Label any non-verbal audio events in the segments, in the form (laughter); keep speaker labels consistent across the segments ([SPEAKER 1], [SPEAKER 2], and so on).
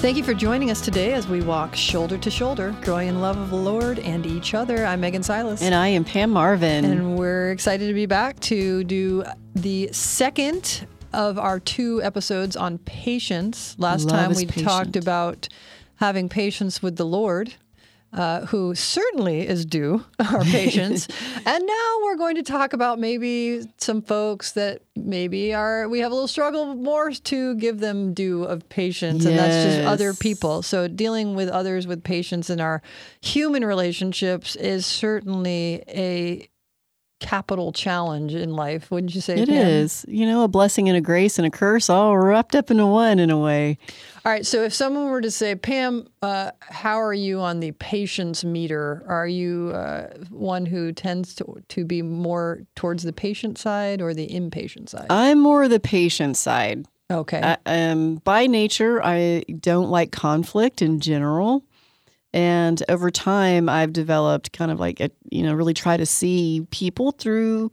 [SPEAKER 1] Thank you for joining us today as we walk shoulder to shoulder, growing in love of the Lord and each other. I'm Megan Silas.
[SPEAKER 2] And I am Pam Marvin.
[SPEAKER 1] And we're excited to be back to do the second of our two episodes on patience. Last
[SPEAKER 2] Love
[SPEAKER 1] time we
[SPEAKER 2] patient.
[SPEAKER 1] talked about having patience with the Lord. Uh, who certainly is due (laughs) our patience. (laughs) and now we're going to talk about maybe some folks that maybe are, we have a little struggle more to give them due of patience. And that's just other people. So dealing with others with patience in our human relationships is certainly a capital challenge in life, wouldn't you say?
[SPEAKER 2] It
[SPEAKER 1] Pam?
[SPEAKER 2] is, you know, a blessing and a grace and a curse all wrapped up into one in a way.
[SPEAKER 1] All right. So if someone were to say, Pam, uh, how are you on the patience meter? Are you uh, one who tends to, to be more towards the patient side or the impatient side?
[SPEAKER 2] I'm more the patient side.
[SPEAKER 1] okay.
[SPEAKER 2] I, um, by nature, I don't like conflict in general. And over time, I've developed kind of like a, you know, really try to see people through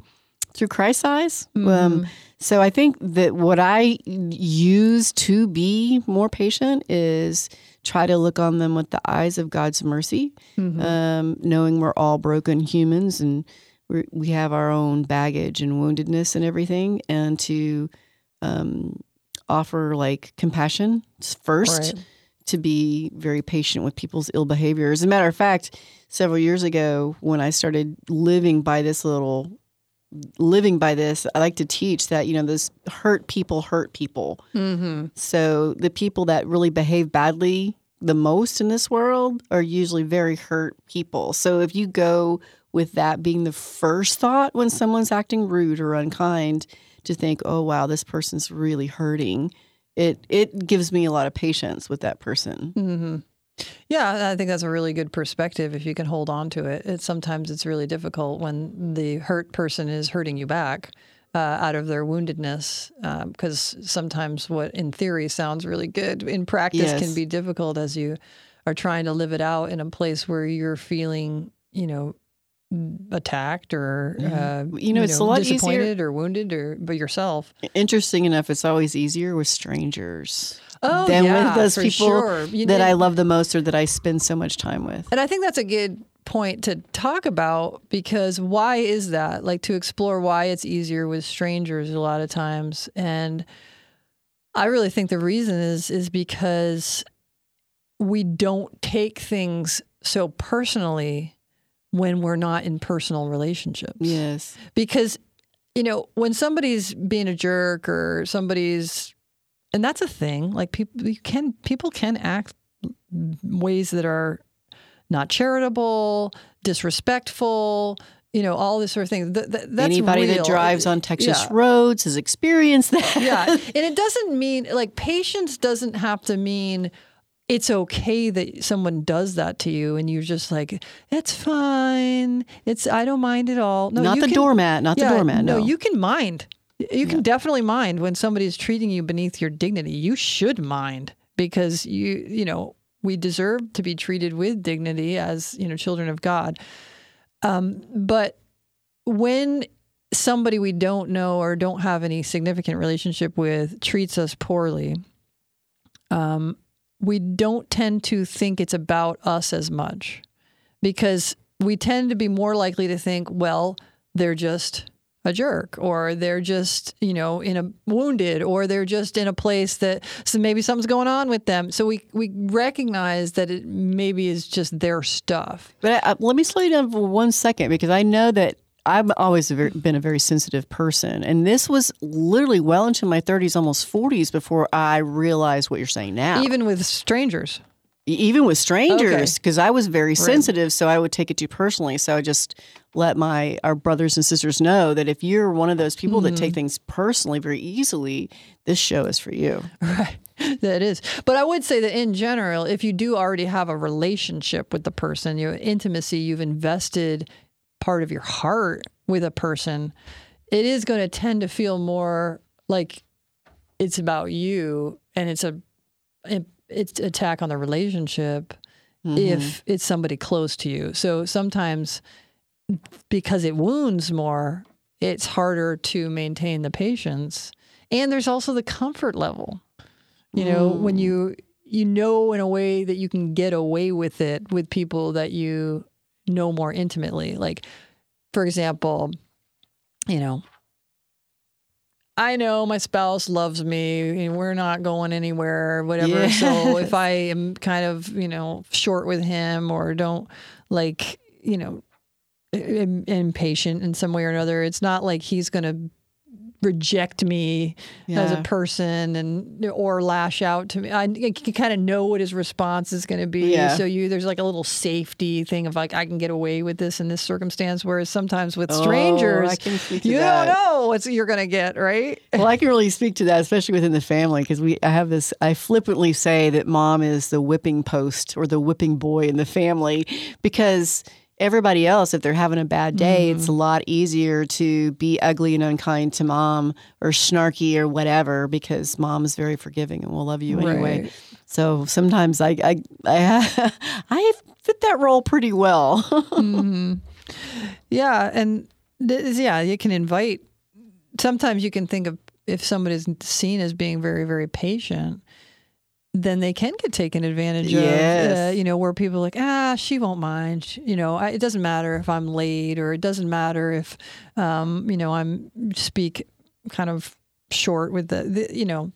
[SPEAKER 2] through Christ's eyes. Um, so I think that what I use to be more patient is try to look on them with the eyes of God's mercy, um, knowing we're all broken humans and we we have our own baggage and woundedness and everything, and to um, offer like compassion first
[SPEAKER 1] Right.
[SPEAKER 2] To be very patient with people's ill behavior. As a matter of fact, several years ago, when I started living by this little living by this, I like to teach that you know this hurt people hurt people.
[SPEAKER 1] mm-hmm.
[SPEAKER 2] So the people that really behave badly the most in this world are usually very hurt people. So if you go with that being the first thought when someone's acting rude or unkind, to think, oh wow, this person's really hurting. It it gives me a lot of patience with that person.
[SPEAKER 1] Mm-hmm. Yeah, I think that's a really good perspective if you can hold on to it. It's sometimes it's really difficult when the hurt person is hurting you back uh, out of their woundedness, because sometimes what in theory sounds really good in practice
[SPEAKER 2] Yes.
[SPEAKER 1] can be difficult as you are trying to live it out in a place where you're feeling, you know, attacked or uh,
[SPEAKER 2] You know, it's a lot easier-
[SPEAKER 1] disappointed or wounded or by yourself.
[SPEAKER 2] Interesting enough, it's always easier with strangers
[SPEAKER 1] Oh,
[SPEAKER 2] than
[SPEAKER 1] yeah,
[SPEAKER 2] with those
[SPEAKER 1] for
[SPEAKER 2] people
[SPEAKER 1] sure.
[SPEAKER 2] That
[SPEAKER 1] need-
[SPEAKER 2] I love the most or that I spend so much time with.
[SPEAKER 1] And I think that's a good point to talk about because why is that? Like to explore why it's easier with strangers a lot of times. And I really think the reason is is because we don't take things so personally when we're not in personal relationships
[SPEAKER 2] Yes.
[SPEAKER 1] because you know when somebody's being a jerk or somebody's and that's a thing like people you can people can act ways that are not charitable disrespectful you know all this sort of thing Th- th- that's
[SPEAKER 2] Anybody
[SPEAKER 1] real.
[SPEAKER 2] that drives on Texas
[SPEAKER 1] Yeah.
[SPEAKER 2] roads has experienced that.
[SPEAKER 1] yeah (laughs) and it doesn't mean like patience doesn't have to mean it's okay that someone does that to you and you're just like it's fine it's i don't mind at all no
[SPEAKER 2] not the
[SPEAKER 1] can-
[SPEAKER 2] doormat, not the doormat. No,
[SPEAKER 1] you can mind. You can definitely mind when somebody's treating you beneath your dignity. You should mind because you, you know, we deserve to be treated with dignity as, you know, children of God. Um, but when somebody we don't know or don't have any significant relationship with treats us poorly, um, we don't tend to think it's about us as much because we tend to be more likely to think, well, they're just a jerk or they're just, you know, in a wounded or they're just in a place that so maybe something's going on with them. So we we recognize that it maybe is just their stuff.
[SPEAKER 2] But I, I- let me slow you down for one second because I know that I've always been a very sensitive person, and this was literally well into my 30s, almost 40s, before I realized what you're saying now.
[SPEAKER 1] Even with strangers.
[SPEAKER 2] Even with strangers,
[SPEAKER 1] Okay.
[SPEAKER 2] because I was very sensitive, so I would take it too personally. So I just let my our brothers and sisters know that if you're one of those people that
[SPEAKER 1] Mm-hmm.
[SPEAKER 2] take things personally very easily, this show is for you. (laughs)
[SPEAKER 1] Right. That is. But I would say that in general, if you do already have a relationship with the person, you intimacy, you've invested part of your heart with a person, it is going to tend to feel more like it's about you and it's a it's attack on the relationship if mm-hmm. it's somebody close to you. So sometimes because it wounds more, it's harder to maintain the patience. And there's also the comfort level. You know, when mm. you you know in a way that you can get away with it with people that you know more intimately. Like, for example, you know, I know my spouse loves me and we're not going anywhere, whatever.
[SPEAKER 2] Yes.
[SPEAKER 1] So if I am kind of, you know, short with him or don't like, you know, impatient in some way or another, it's not like he's going to reject me as a person and or lash out to me. I can kind of know what his response is going to be.
[SPEAKER 2] Yeah.
[SPEAKER 1] So you there's like a little safety thing of like I can get away with this in this circumstance. Whereas sometimes with
[SPEAKER 2] oh, strangers, Oh, speak to
[SPEAKER 1] you
[SPEAKER 2] that.
[SPEAKER 1] don't know what you're going to get, right?
[SPEAKER 2] well, I can really speak to that, especially within the family, because we I have this. I flippantly say that mom is the whipping post or the whipping boy in the family, because everybody else, if they're having a bad day, it's mm-hmm. a lot easier to be ugly and unkind to mom or snarky or whatever, because mom is very forgiving and will love you anyway.
[SPEAKER 1] Right.
[SPEAKER 2] So sometimes I I I, (laughs) I fit that role pretty well. (laughs) Mm-hmm.
[SPEAKER 1] Yeah, and th- yeah, you can invite. Sometimes you can think of if someone is seen as being very, very patient, then they can get taken advantage of. Uh, you know, where people are like, ah, she won't mind. You know, I, it doesn't matter if I'm late, or it doesn't matter if, um, you know, I'm speak kind of short with the, the, you know,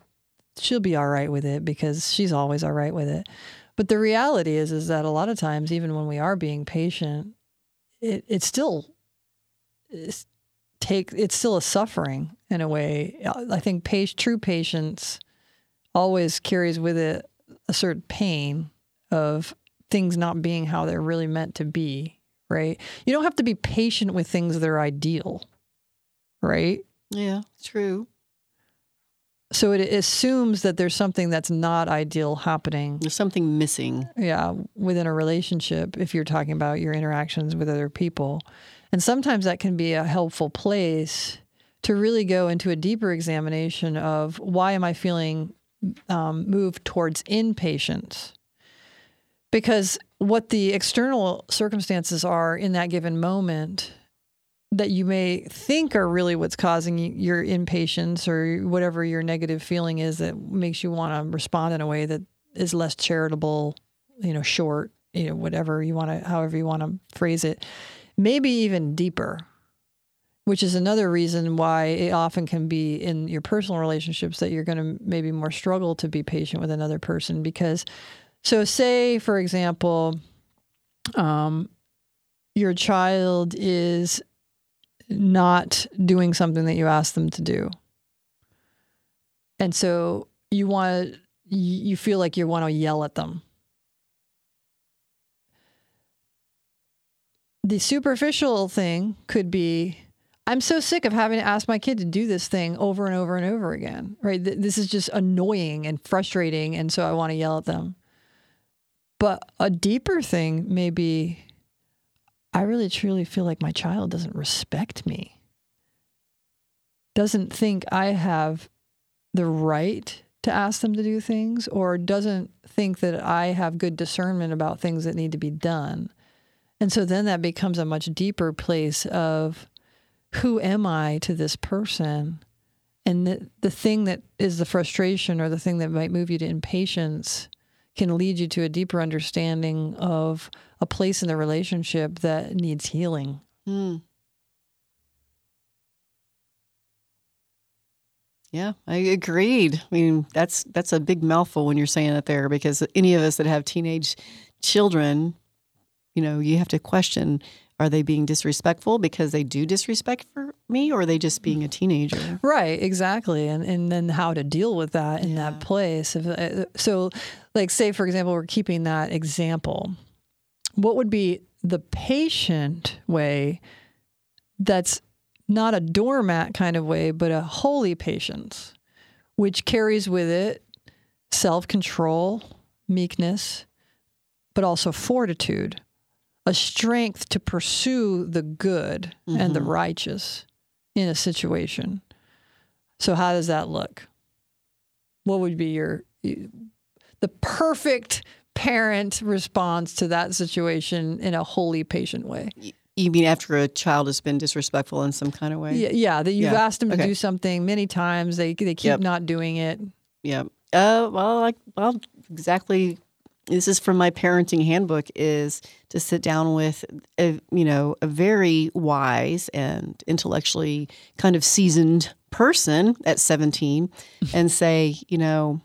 [SPEAKER 1] she'll be all right with it because she's always all right with it. But the reality is, is that a lot of times, even when we are being patient, it it still is take it's still a suffering in a way. I think pa- true patience always carries with it a certain pain of things not being how they're really meant to be. Right? You don't have to be patient with things that are ideal. Right?
[SPEAKER 2] yeah, true.
[SPEAKER 1] So it assumes that there's something that's not ideal happening
[SPEAKER 2] There's something missing.
[SPEAKER 1] yeah, within a relationship, if you're talking about your interactions with other people. And sometimes that can be a helpful place to really go into a deeper examination of why am I feeling um, moved towards impatience? Because what the external circumstances are in that given moment that you may think are really what's causing your impatience or whatever your negative feeling is that makes you want to respond in a way that is less charitable, you know, short, you know, whatever you want to, however you want to phrase it, maybe even deeper, which is another reason why it often can be in your personal relationships that you're going to maybe more struggle to be patient with another person because, so say, for example, um, your child is not doing something that you ask them to do. And so you want to, you feel like you want to yell at them. The superficial thing could be I'm so sick of having to ask my kid to do this thing over and over and over again, right? Th- This is just annoying and frustrating. And so I want to yell at them. But a deeper thing may be I really truly feel like my child doesn't respect me, doesn't think I have the right to ask them to do things, or doesn't think that I have good discernment about things that need to be done. And so then that becomes a much deeper place of who am I to this person? And the, the thing that is the frustration or the thing that might move you to impatience can lead you to a deeper understanding of a place in the relationship that needs healing.
[SPEAKER 2] Hmm. Yeah, I agreed. I mean, that's that's a big mouthful when you're saying it there because any of us that have teenage children, you know, you have to question are they being disrespectful because they do disrespect for me or are they just being a teenager?
[SPEAKER 1] Right, exactly. And and then how to deal with that in that place. If, uh, so, like, say, for example, we're keeping that example. What would be the patient way that's not a doormat kind of way, but a holy patience, which carries with it self control, meekness, but also fortitude, a strength to pursue the good and the righteous in a situation. So, how does that look? What would be your the perfect parent response to that situation in a holy, patient way?
[SPEAKER 2] You mean after a child has been disrespectful in some kind of way?
[SPEAKER 1] Yeah, yeah that you've
[SPEAKER 2] Yeah.
[SPEAKER 1] asked them to
[SPEAKER 2] Okay.
[SPEAKER 1] do something many times, they they keep
[SPEAKER 2] Yep.
[SPEAKER 1] not doing it.
[SPEAKER 2] Yeah. Uh, well, like, well, exactly this is from my parenting handbook is to sit down with a you know a very wise and intellectually kind of seasoned person at 17 (laughs) and say you know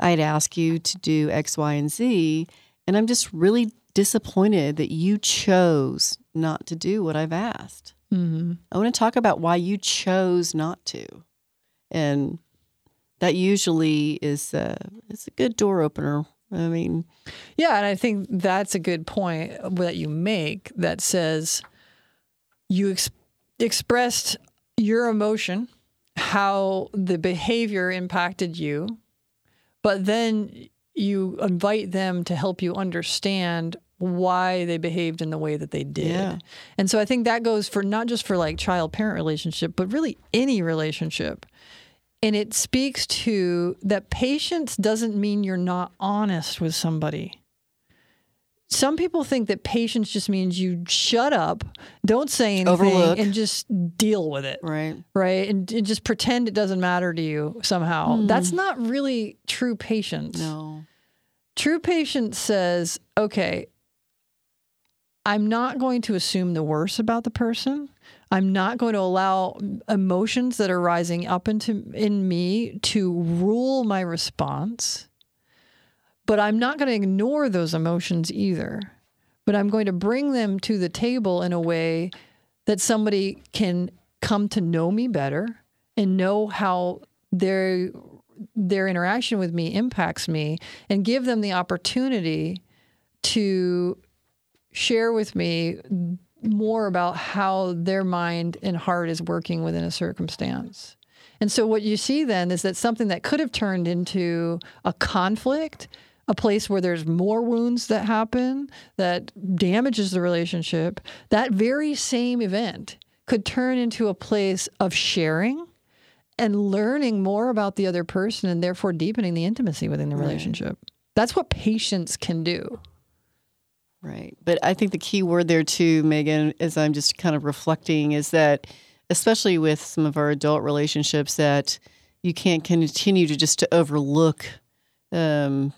[SPEAKER 2] i'd ask you to do x y and z and i'm just really disappointed that you chose not to do what i've asked
[SPEAKER 1] Mm-hmm.
[SPEAKER 2] i want to talk about why you chose not to and that usually is uh, it's a good door opener i mean
[SPEAKER 1] Yeah, and I think that's a good point that you make that says you ex- expressed your emotion, how the behavior impacted you, but then you invite them to help you understand why they behaved in the way that they did.
[SPEAKER 2] Yeah.
[SPEAKER 1] And so I think that goes for not just for like child parent relationship, but really any relationship. And it speaks to that patience doesn't mean you're not honest with somebody. Some people think that patience just means you shut up, don't say anything,
[SPEAKER 2] Overlook.
[SPEAKER 1] and just deal with it,
[SPEAKER 2] right
[SPEAKER 1] right? And, and just pretend it doesn't matter to you somehow. Hmm. That's not really true patience.
[SPEAKER 2] no
[SPEAKER 1] True patience says, okay, I'm not going to assume the worst about the person. I'm not going to allow emotions that are rising up into in me to rule my response. But I'm not going to ignore those emotions either. But I'm going to bring them to the table in a way that somebody can come to know me better and know how their their interaction with me impacts me and give them the opportunity to share with me more about how their mind and heart is working within a circumstance. And so what you see then is that something that could have turned into a conflict, a place where there's more wounds that happen that damages the relationship, that very same event could turn into a place of sharing and learning more about the other person and therefore deepening the intimacy within the relationship. That's what patience can do.
[SPEAKER 2] Right. But I think the key word there too, Megan, as I'm just kind of reflecting, is that especially with some of our adult relationships, that you can't continue to just to overlook um,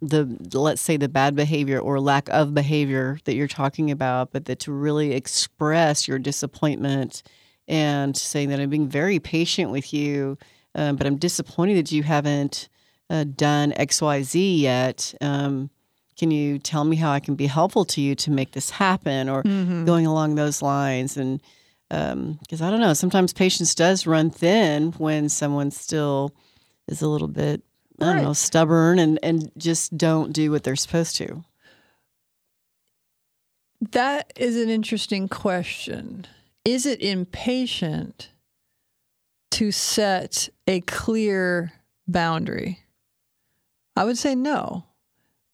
[SPEAKER 2] the let's say the bad behavior or lack of behavior that you're talking about, but that to really express your disappointment and saying that I'm being very patient with you, um, but I'm disappointed that you haven't uh, done X Y Z yet. Um, can you tell me how I can be helpful to you to make this happen or mm-hmm. going along those lines? And um, because I don't know, sometimes patience does run thin when someone still is a little bit, I don't
[SPEAKER 1] Right.
[SPEAKER 2] know, stubborn and, and just don't do what they're supposed to.
[SPEAKER 1] That is an interesting question. Is it impatient to set a clear boundary? I would say no.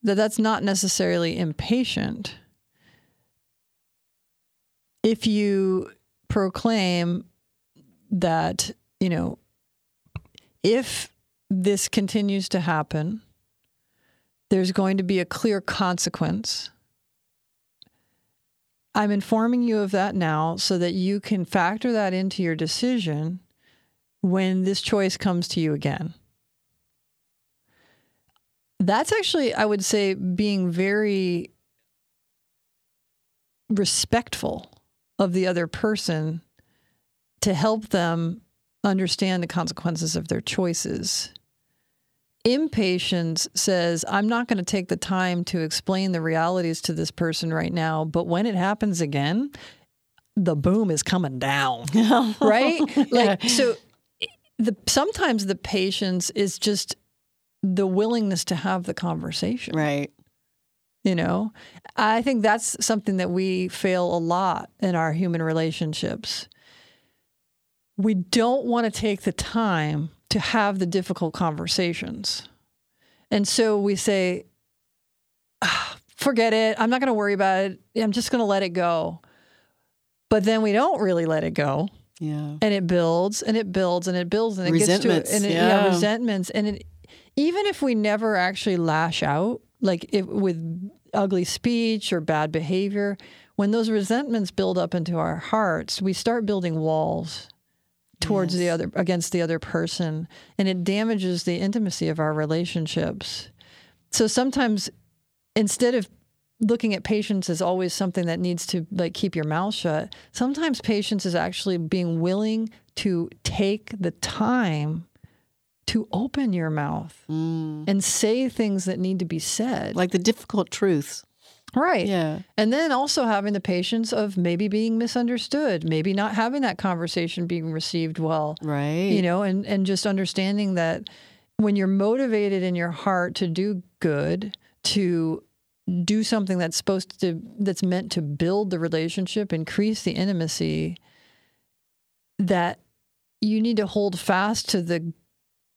[SPEAKER 1] That that's not necessarily impatient. If you proclaim that, you know, if this continues to happen, there's going to be a clear consequence. I'm informing you of that now so that you can factor that into your decision when this choice comes to you again. That's actually, I would say, being very respectful of the other person to help them understand the consequences of their choices. Impatience says, I'm not going to take the time to explain the realities to this person right now, but when it happens again, the boom is coming down. (laughs) right? Like, so the sometimes the patience is just the willingness to have the conversation.
[SPEAKER 2] Right.
[SPEAKER 1] You know, I think that's something that we fail a lot in our human relationships. We don't want to take the time to have the difficult conversations. And so we say, "Ah, forget it. I'm not going to worry about it. I'm just going to let it go. But then we don't really let it go.
[SPEAKER 2] Yeah.
[SPEAKER 1] And it builds and it builds and it builds and it gets to and it, yeah.
[SPEAKER 2] yeah.
[SPEAKER 1] resentments and it, even if we never actually lash out like if, with ugly speech or bad behavior, when those resentments build up into our hearts, we start building walls towards the other against the other person and it damages the intimacy of our relationships. so sometimes instead of looking at patience as always something that needs to like keep your mouth shut, sometimes patience is actually being willing to take the time to open your mouth mm. and say things that need to be said.
[SPEAKER 2] Like the difficult truths.
[SPEAKER 1] right.
[SPEAKER 2] Yeah.
[SPEAKER 1] And then also having the patience of maybe being misunderstood, maybe not having that conversation being received well.
[SPEAKER 2] Right.
[SPEAKER 1] You know, and, and just understanding that when you're motivated in your heart to do good, to do something that's supposed to that's meant to build the relationship, increase the intimacy, that you need to hold fast to the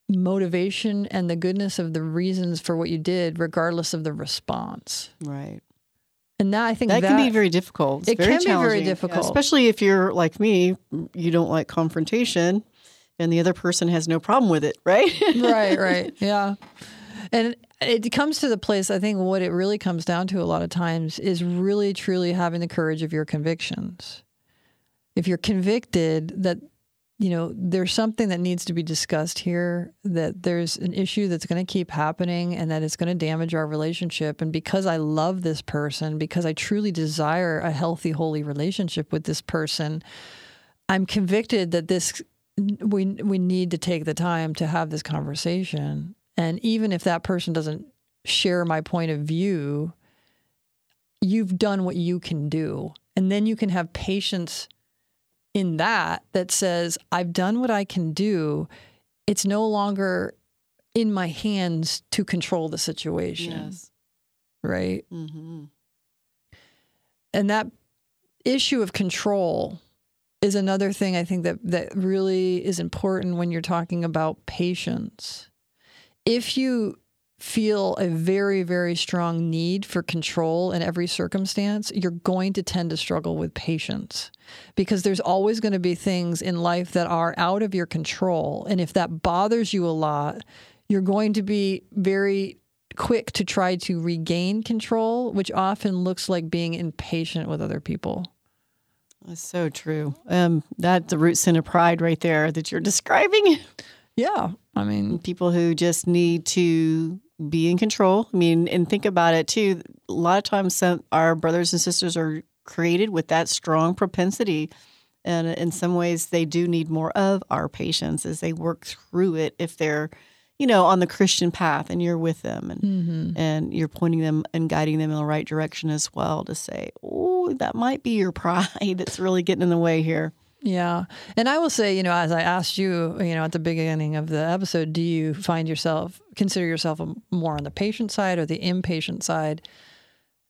[SPEAKER 1] motivation and the goodness of the reasons for what you did, regardless of the response.
[SPEAKER 2] right.
[SPEAKER 1] And that I think
[SPEAKER 2] That,
[SPEAKER 1] that,
[SPEAKER 2] can be very difficult. It's
[SPEAKER 1] It
[SPEAKER 2] very
[SPEAKER 1] can be very
[SPEAKER 2] challenging. Yeah,
[SPEAKER 1] difficult.
[SPEAKER 2] especially if you're like me, you don't like confrontation and the other person has no problem with it, right? (laughs)
[SPEAKER 1] right, (laughs) right. Yeah. And it comes to the place, I think what it really comes down to a lot of times is really truly having the courage of your convictions. If you're convicted that, you know, there's something that needs to be discussed here, that there's an issue that's going to keep happening and that it's going to damage our relationship. And because I love this person, because I truly desire a healthy, holy relationship with this person, I'm convicted that this we we need to take the time to have this conversation. And even if that person doesn't share my point of view, you've done what you can do. And then you can have patience in that that says, I've done what I can do. It's no longer in my hands to control the situation. Right.
[SPEAKER 2] hmm
[SPEAKER 1] and that issue of control is another thing I think that that really is important when you're talking about patience. If you feel a very very strong need for control in every circumstance, you're going to tend to struggle with patience because there's always going to be things in life that are out of your control and if that bothers you a lot, you're going to be very quick to try to regain control, which often looks like being impatient with other people.
[SPEAKER 2] That's so true. Um, that's the root sin of pride right there that you're (laughs) describing.
[SPEAKER 1] Yeah. I mean,
[SPEAKER 2] People who just need to be in control. I mean, and think about it too. A lot of times, some our brothers and sisters are created with that strong propensity, and in some ways, they do need more of our patience as they work through it. If they're, you know, on the Christian path, and you're with them, and
[SPEAKER 1] mhm.
[SPEAKER 2] and you're pointing them and guiding them in the right direction as well to say, oh, that might be your (laughs) pride that's really getting in the way here.
[SPEAKER 1] Yeah. And I will say, you know, as I asked you, you know, at the beginning of the episode, do you find yourself, consider yourself more on the patient side or the impatient side?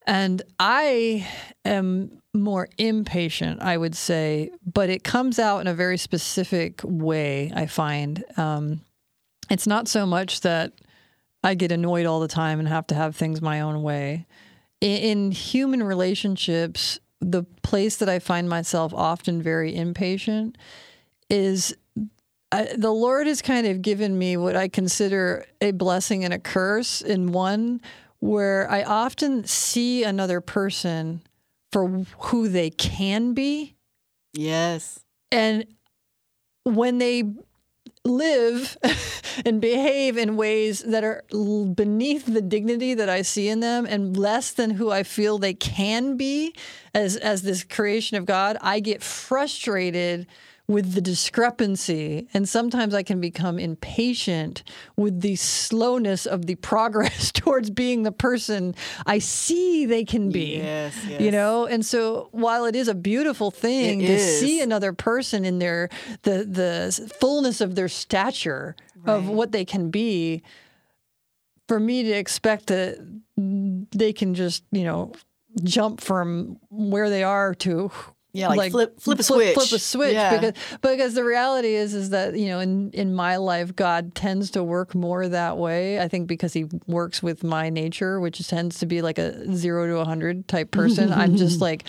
[SPEAKER 1] And I am more impatient, I would say, but it comes out in a very specific way, I find. Um, it's not so much that I get annoyed all the time and have to have things my own way. In, in human relationships, the place that I find myself often very impatient is I, the Lord has kind of given me what I consider a blessing and a curse in one where I often see another person for who they can be.
[SPEAKER 2] Yes.
[SPEAKER 1] And when they live (laughs) and behave in ways that are beneath the dignity that I see in them and less than who I feel they can be as as this creation of God, I get frustrated with the discrepancy and sometimes I can become impatient with the slowness of the (laughs) progress (laughs) towards being the person I see they can be
[SPEAKER 2] Yes. yes.
[SPEAKER 1] you know and so while it is a beautiful thing
[SPEAKER 2] It
[SPEAKER 1] to
[SPEAKER 2] is.
[SPEAKER 1] see another person in their the the fullness of their stature of what they can be for me to expect that they can just you know jump from where they are to
[SPEAKER 2] Yeah, like flip- flip a switch.
[SPEAKER 1] flip a switch
[SPEAKER 2] Yeah.
[SPEAKER 1] because because the reality is is that you know in in my life God tends to work more that way I think because he works with my nature which tends to be like a 0 to a 100 type person I'm just (laughs) like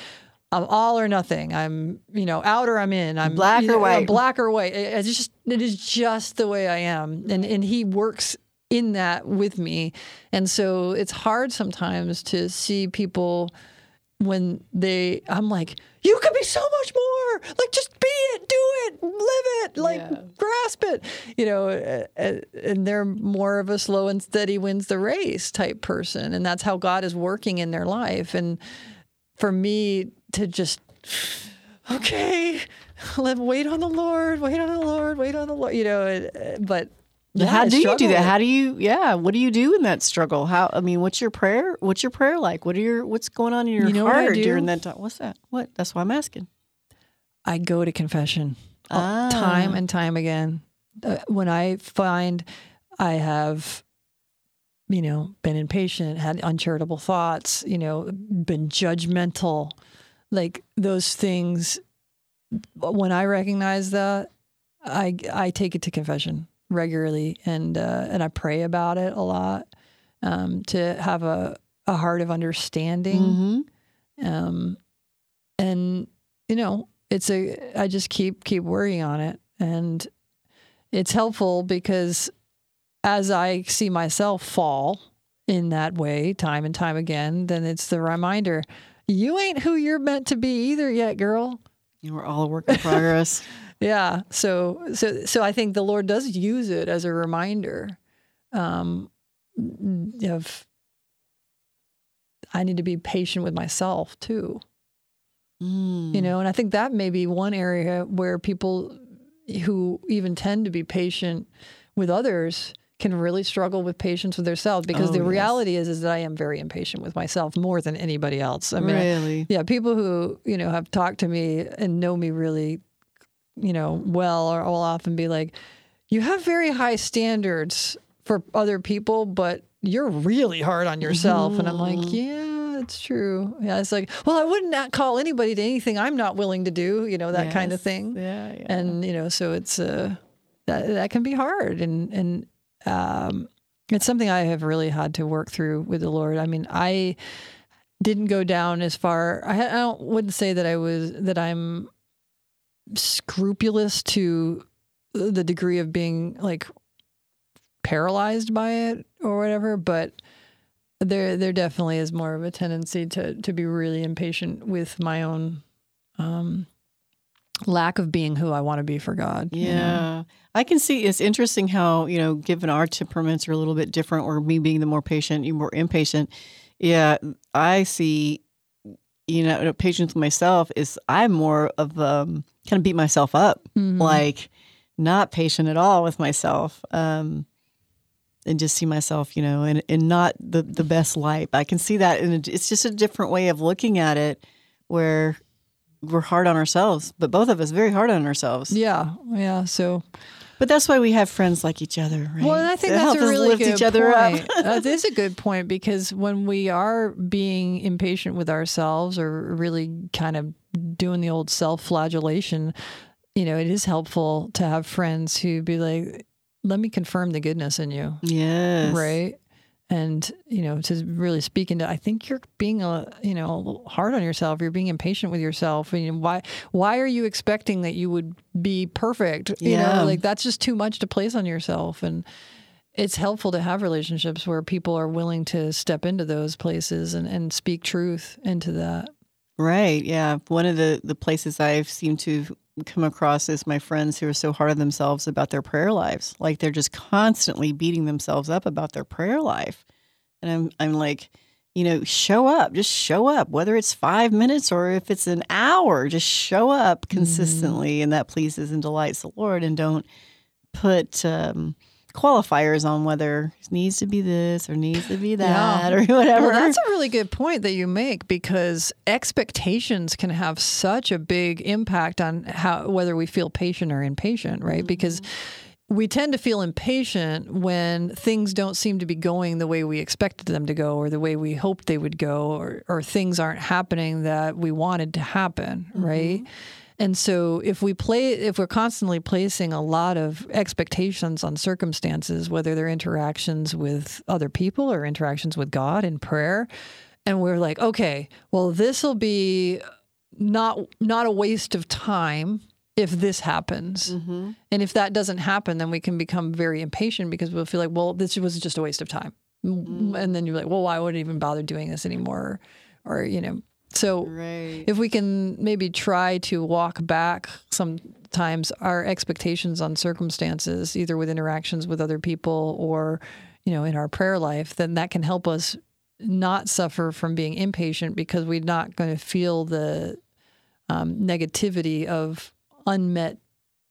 [SPEAKER 1] I'm all or nothing I'm you know out or I'm in I'm
[SPEAKER 2] Black
[SPEAKER 1] you
[SPEAKER 2] or white.
[SPEAKER 1] black or white it's just it is just the way I am and and he works in that with me and so it's hard sometimes to see people when they I'm like, you could be so much more. Like just be it, do it, live it, like
[SPEAKER 2] Yeah.
[SPEAKER 1] grasp it. you know, and they're more of a slow and steady wins the race type person. And that's how God is working in their life. And for me to just, okay, (laughs) let wait on the Lord, wait on the Lord, wait on the Lord, you know, but
[SPEAKER 2] yeah, how do you do that? How do you? Yeah, what do you do in that struggle? How? I mean, what's your prayer? What's your prayer like? What are your? What's going on in your
[SPEAKER 1] You know
[SPEAKER 2] heart during that time? What's that? What? That's why I'm asking.
[SPEAKER 1] I go to confession
[SPEAKER 2] Ah.
[SPEAKER 1] time and time again. Uh, when I find I have, you know, been impatient, had uncharitable thoughts, you know, been judgmental, like those things. When I recognize that, I I take it to confession regularly, and uh, and I pray about it a lot um, to have a a heart of understanding
[SPEAKER 2] Mm-hmm.
[SPEAKER 1] um, and you know it's a i just keep keep working on it and it's helpful because as i see myself fall in that way time and time again then it's the reminder you ain't who you're meant to be either yet girl
[SPEAKER 2] We're all a work in progress. (laughs)
[SPEAKER 1] yeah so so so i think the lord does use it as a reminder um of i need to be patient with myself too
[SPEAKER 2] Mm.
[SPEAKER 1] you know and i think that may be one area where people who even tend to be patient with others can really struggle with patience with themselves because
[SPEAKER 2] Oh,
[SPEAKER 1] the
[SPEAKER 2] yes.
[SPEAKER 1] reality is is that i am very impatient with myself more than anybody else i mean I-
[SPEAKER 2] really?
[SPEAKER 1] yeah people who you know have talked to me and know me really you know well or will often be like you have very high standards for other people but you're really hard on yourself. And i'm like
[SPEAKER 2] Mm-hmm.
[SPEAKER 1] yeah it's true. Yeah it's like well i wouldn't not call anybody to anything i'm not willing to do you know that kind of thing.
[SPEAKER 2] Yeah, yeah.
[SPEAKER 1] and you know so it's uh that that can be hard. And and um it's something i have really had to work through with the lord. I mean i didn't go down as far i, I don't, wouldn't say that i was that i'm scrupulous to the degree of being like paralyzed by it or whatever but there there definitely is more of a tendency to to be really impatient with my own um lack of being who I want to be for God. you know?
[SPEAKER 2] Yeah. I can see it's interesting how, you know, given our temperaments are a little bit different, or me being the more patient, you more impatient. Yeah. I see, you know, patience with myself is I'm more of um kind of beat myself up,
[SPEAKER 1] Mhm.
[SPEAKER 2] like not patient at all with myself. Um and just see myself, you know, in, in not the, the best light. But I can see that, and it's just a different way of looking at it, where we're hard on ourselves, but both of us very hard on ourselves.
[SPEAKER 1] yeah, yeah. So,
[SPEAKER 2] But that's why we have friends like each other, right?
[SPEAKER 1] well, and I think
[SPEAKER 2] To
[SPEAKER 1] that's a really
[SPEAKER 2] lift
[SPEAKER 1] good
[SPEAKER 2] each other
[SPEAKER 1] point. (laughs)
[SPEAKER 2] Uh, up.
[SPEAKER 1] that is a good point because when we are being impatient with ourselves or really kind of doing the old self-flagellation, you know, it is helpful to have friends who be like, "Let me confirm the goodness in you."
[SPEAKER 2] yes,
[SPEAKER 1] right and you know to really speak into i think you're being a you know hard on yourself you're being impatient with yourself and why why are you expecting that you would be perfect you
[SPEAKER 2] Yeah.
[SPEAKER 1] know like that's just too much to place on yourself and it's helpful to have relationships where people are willing to step into those places and, and speak truth into that
[SPEAKER 2] Right. Yeah. One of the the places I've seemed to come across is my friends who are so hard on themselves about their prayer lives. Like they're just constantly beating themselves up about their prayer life. And I'm I'm like, you know, show up. Just show up. Whether it's five minutes or if it's an hour, just show up consistently and that pleases and delights the Lord and don't put um qualifiers on whether it needs to be this or needs to be that or (laughs) whatever.
[SPEAKER 1] Well, that's a really good point that you make because expectations can have such a big impact on how whether we feel patient or impatient, right? Because mm-hmm. we tend to feel impatient when things don't seem to be going the way we expected them to go or the way we hoped they would go or, or things aren't happening that we wanted to happen, right? Mm-hmm. And so if we play if we're constantly placing a lot of expectations on circumstances, whether they're interactions with other people or interactions with God in prayer, and we're like, okay, well this will be not not a waste of time if this happens.
[SPEAKER 2] Mm-hmm.
[SPEAKER 1] And if that doesn't happen, then we can become very impatient because we'll feel like, well, this was just a waste of time. And then you're like, well, why would I even bother doing this anymore? Or, you know, so
[SPEAKER 2] Right.
[SPEAKER 1] if we can maybe try to walk back sometimes our expectations on circumstances, either with interactions with other people or, you know, in our prayer life, then that can help us not suffer from being impatient because we're not going to feel the um, negativity of unmet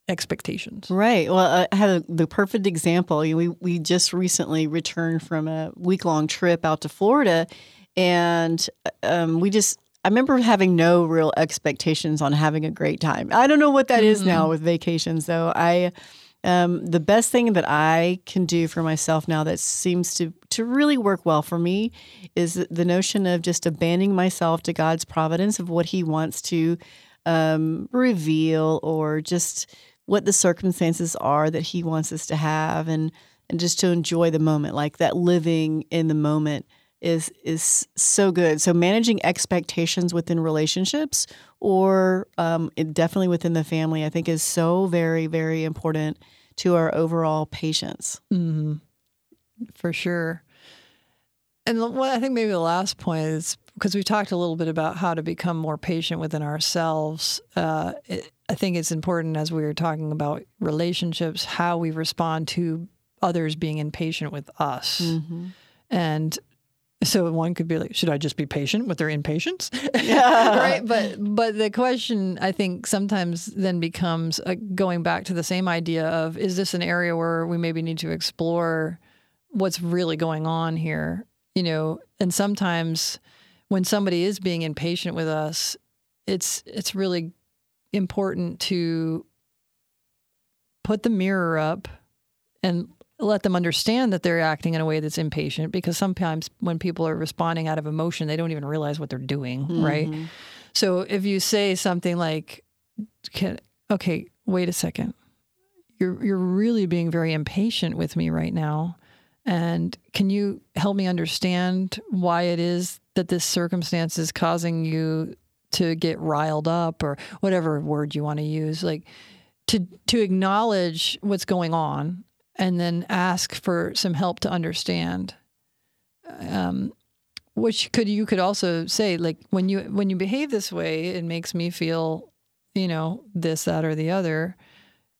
[SPEAKER 1] expectations.
[SPEAKER 2] Right. Well, I had a, the perfect example. We we just recently returned from a week long trip out to Florida, and um, we just. I remember having no real expectations on having a great time. I don't know what that mm-hmm. is now with vacations, though. I um, the best thing that I can do for myself now that seems to to really work well for me is the notion of just abandoning myself to God's providence of what He wants to um, reveal or just what the circumstances are that he wants us to have and and just to enjoy the moment like that living in the moment is is so good so managing expectations within relationships or um, definitely within the family i think is so very very important to our overall patience
[SPEAKER 1] mm-hmm. for sure and what i think maybe the last point is because we talked a little bit about how to become more patient within ourselves uh, it, I think it's important as we were talking about relationships, how we respond to others being impatient with us. Mm-hmm. And so one could be like, should I just be patient with their impatience? Yeah. (laughs) right. But but the question I think sometimes then becomes uh, going back to the same idea of is this an area where we maybe need to explore what's really going on here? You know, and sometimes when somebody is being impatient with us, it's it's really important to put the mirror up and let them understand that they're acting in a way that's impatient because sometimes when people are responding out of emotion, they don't even realize what they're doing, mm-hmm. right? So if you say something like, okay, wait a second. You're you're really being very impatient with me right now. And can you help me understand why it is that this circumstance is causing you to get riled up or whatever word you want to use like to to acknowledge what's going on and then ask for some help to understand um, which could you could also say like when you when you behave this way it makes me feel you know this that or the other.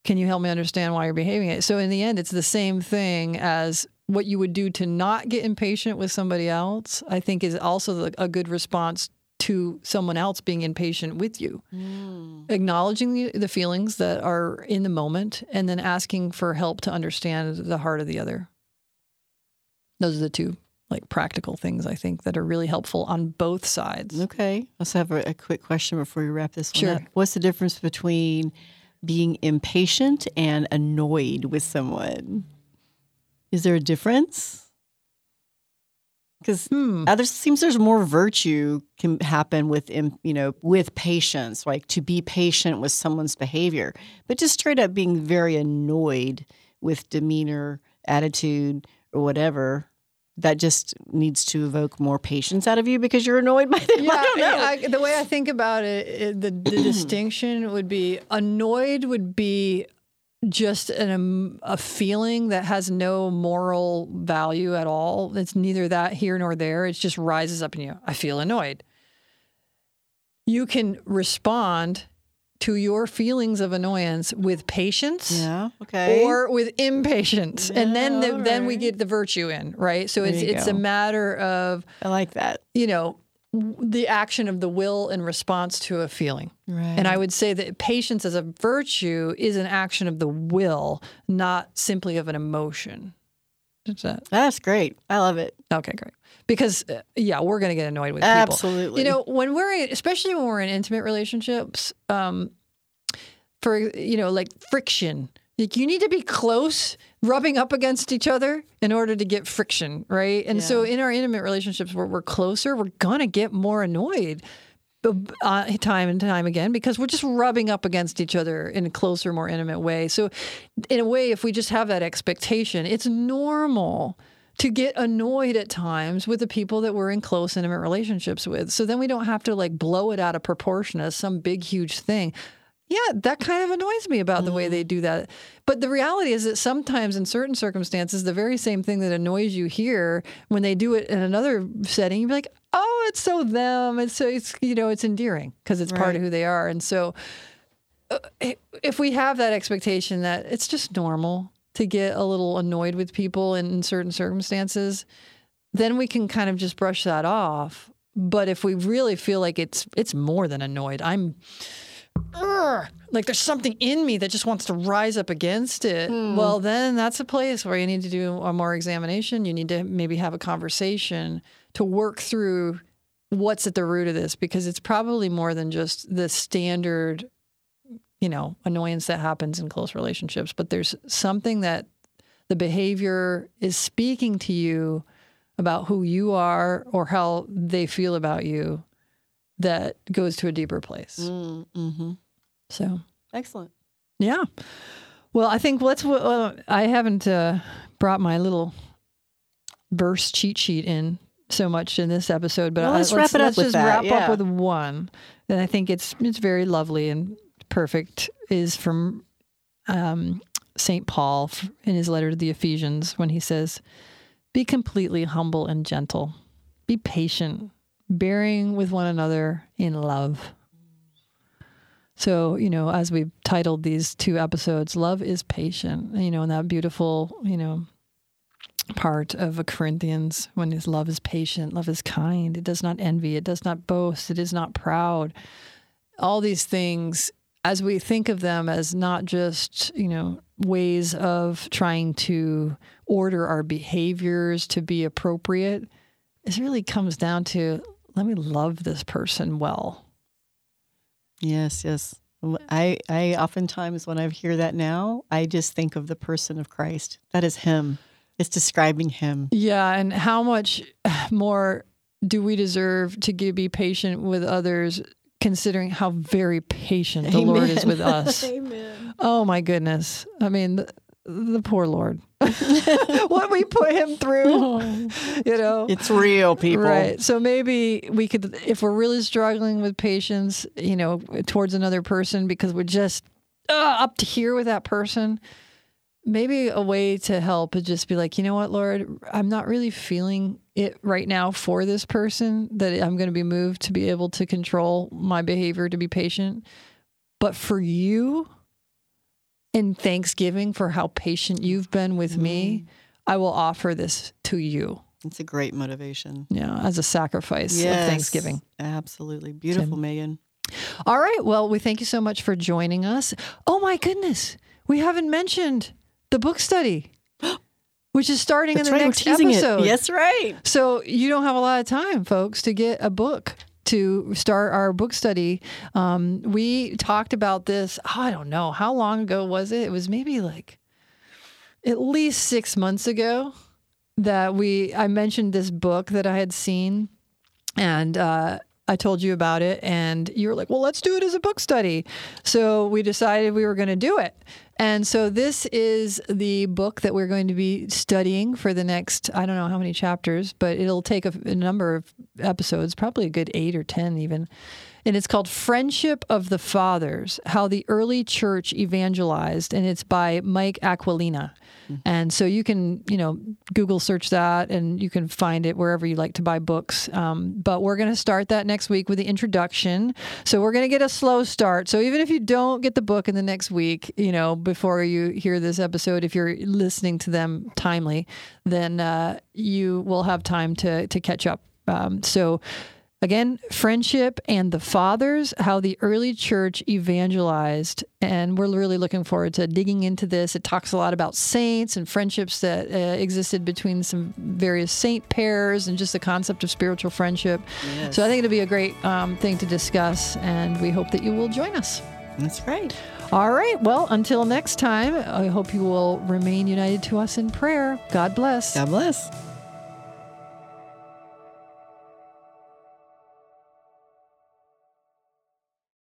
[SPEAKER 1] Can you help me understand why you're behaving? It so in the end it's the same thing as what you would do to not get impatient with somebody else i think is also a good response to someone else being impatient with you. Mm. Acknowledging the, the feelings that are in the moment and then asking for help to understand the heart of the other. Those are the two like practical things I think that are really helpful on both sides.
[SPEAKER 2] Okay. I also have a, a quick question before we wrap this one
[SPEAKER 1] sure.
[SPEAKER 2] up. What's the difference between being impatient and annoyed with someone? Is there a difference? Because hmm. there seems there's more virtue can happen with you know with patience like to be patient with someone's behavior but just straight up being very annoyed with demeanor attitude or whatever that just needs to evoke more patience out of you because you're annoyed by them. (laughs)
[SPEAKER 1] Yeah, I I, the way I think about it, it the, the (clears throat) distinction would be annoyed would be just an, um, a feeling that has no moral value at all. It's neither that here nor there. It just rises up in you. I feel annoyed. You can respond to your feelings of annoyance with patience
[SPEAKER 2] yeah, okay.
[SPEAKER 1] or with impatience yeah, and then the, right. then we get the virtue in right so there it's it's go. a matter of
[SPEAKER 2] i like that
[SPEAKER 1] you know the action of the will in response to a feeling.
[SPEAKER 2] Right.
[SPEAKER 1] And I would say that patience as a virtue is an action of the will, not simply of an emotion.
[SPEAKER 2] That? That's great. I love it.
[SPEAKER 1] Okay, great. Because uh, yeah, we're going to get annoyed with
[SPEAKER 2] people. Absolutely.
[SPEAKER 1] You know, when we're especially when we're in intimate relationships, um, for you know, like friction like you need to be close, rubbing up against each other in order to get friction, right? And yeah. so in our intimate relationships where we're closer, we're gonna get more annoyed uh, time and time again because we're just rubbing up against each other in a closer, more intimate way. So, in a way, if we just have that expectation, it's normal to get annoyed at times with the people that we're in close, intimate relationships with. So then we don't have to like blow it out of proportion as some big, huge thing. Yeah, that kind of annoys me about the way they mm. do that. But the reality is that sometimes in certain circumstances, the very same thing that annoys you here, when they do it in another setting, you're like, oh, it's so them. It's so, it's, you know, it's endearing because it's right. part of who they are. And so uh, if we have that expectation that it's just normal to get a little annoyed with people in certain circumstances, then we can kind of just brush that off. But if we really feel like it's it's more than annoyed, I'm Like there's something in me that just wants to rise up against it. Hmm. Well, then that's a place where you need to do a more examination. You need to maybe have a conversation to work through what's at the root of this because it's probably more than just the standard you know annoyance that happens in close relationships but there's something that the behavior is speaking to you about who you are or how they feel about you that goes to a deeper place
[SPEAKER 2] Mm-hmm.
[SPEAKER 1] so
[SPEAKER 2] Excellent.
[SPEAKER 1] yeah well i think let's uh, i haven't uh, brought my little verse cheat sheet in so much in this episode but
[SPEAKER 2] Well,
[SPEAKER 1] I-
[SPEAKER 2] let's wrap it up
[SPEAKER 1] let's
[SPEAKER 2] with
[SPEAKER 1] just
[SPEAKER 2] that,
[SPEAKER 1] wrap
[SPEAKER 2] yeah.
[SPEAKER 1] up with one and i think it's it's very lovely and perfect is from um, st paul in his letter to the ephesians when he says be completely humble and gentle be patient bearing with one another in love so, you know, as we've titled these two episodes, love is patient, you know, and that beautiful, you know, part of a Corinthians when his love is patient, love is kind, it does not envy, it does not boast, it is not proud. All these things, as we think of them as not just, you know, ways of trying to order our behaviors to be appropriate, it really comes down to let me love this person well.
[SPEAKER 2] Yes, yes. I, I oftentimes, when I hear that now, I just think of the person of Christ. That is Him. It's describing Him.
[SPEAKER 1] Yeah, and how much more do we deserve to give, be patient with others, considering how very patient the Lord is with us? (laughs)
[SPEAKER 2] Amen.
[SPEAKER 1] oh my goodness! I mean, the, the poor Lord, (laughs) what we put him through, (laughs) you know.
[SPEAKER 2] It's real, people.
[SPEAKER 1] Right. So maybe we could, if we're really struggling with patience, you know, towards another person because we're just uh, up to here with that person, maybe a way to help is just be like, you know what, Lord, I'm not really feeling it right now for this person that I'm going to be moved to be able to control my behavior to be patient. But for you, in thanksgiving for how patient you've been with me, I will offer this to you.
[SPEAKER 2] It's a great motivation.
[SPEAKER 1] Yeah, as a sacrifice
[SPEAKER 2] Yes,
[SPEAKER 1] of Thanksgiving.
[SPEAKER 2] Absolutely. Beautiful, Megan.
[SPEAKER 1] All right. Well, we thank you so much for joining us. Oh my goodness, we haven't mentioned the book study, (gasps) which is starting
[SPEAKER 2] That's
[SPEAKER 1] in the
[SPEAKER 2] right.
[SPEAKER 1] next episode.
[SPEAKER 2] it. Yes, right.
[SPEAKER 1] So you don't have a lot of time, folks, to get a book to start our book study. Um, we talked about this. oh, I don't know how long ago was it. It was maybe like at least six months ago that we I mentioned this book that I had seen, and uh, I told you about it, and you were like, "Well, let's do it as a book study." So we decided we were going to do it. And so this is the book that we're going to be studying for the next I don't know how many chapters, but it'll take a, a number of episodes, probably a good eight or ten even. And it's called Friendship of the Fathers: How the Early Church Evangelized, and it's by Mike Aquilina. And so you can, you know, Google search that and you can find it wherever you like to buy books. Um, but we're going to start that next week with the introduction. So we're going to get a slow start. So even if you don't get the book in the next week, you know, before you hear this episode, if you're listening to them timely, then uh, you will have time to to catch up. Um, so. Again, friendship and the fathers, how the early church evangelized. And we're really looking forward to digging into this. It talks a lot about saints and friendships that uh, existed between some various saint pairs and just the concept of spiritual friendship.
[SPEAKER 2] Yes.
[SPEAKER 1] So I think it'll be a great um, thing to discuss. And we hope that you will join us.
[SPEAKER 2] That's right.
[SPEAKER 1] All right. Well, until next time, I hope you will remain united to us in prayer. God bless.
[SPEAKER 2] God bless.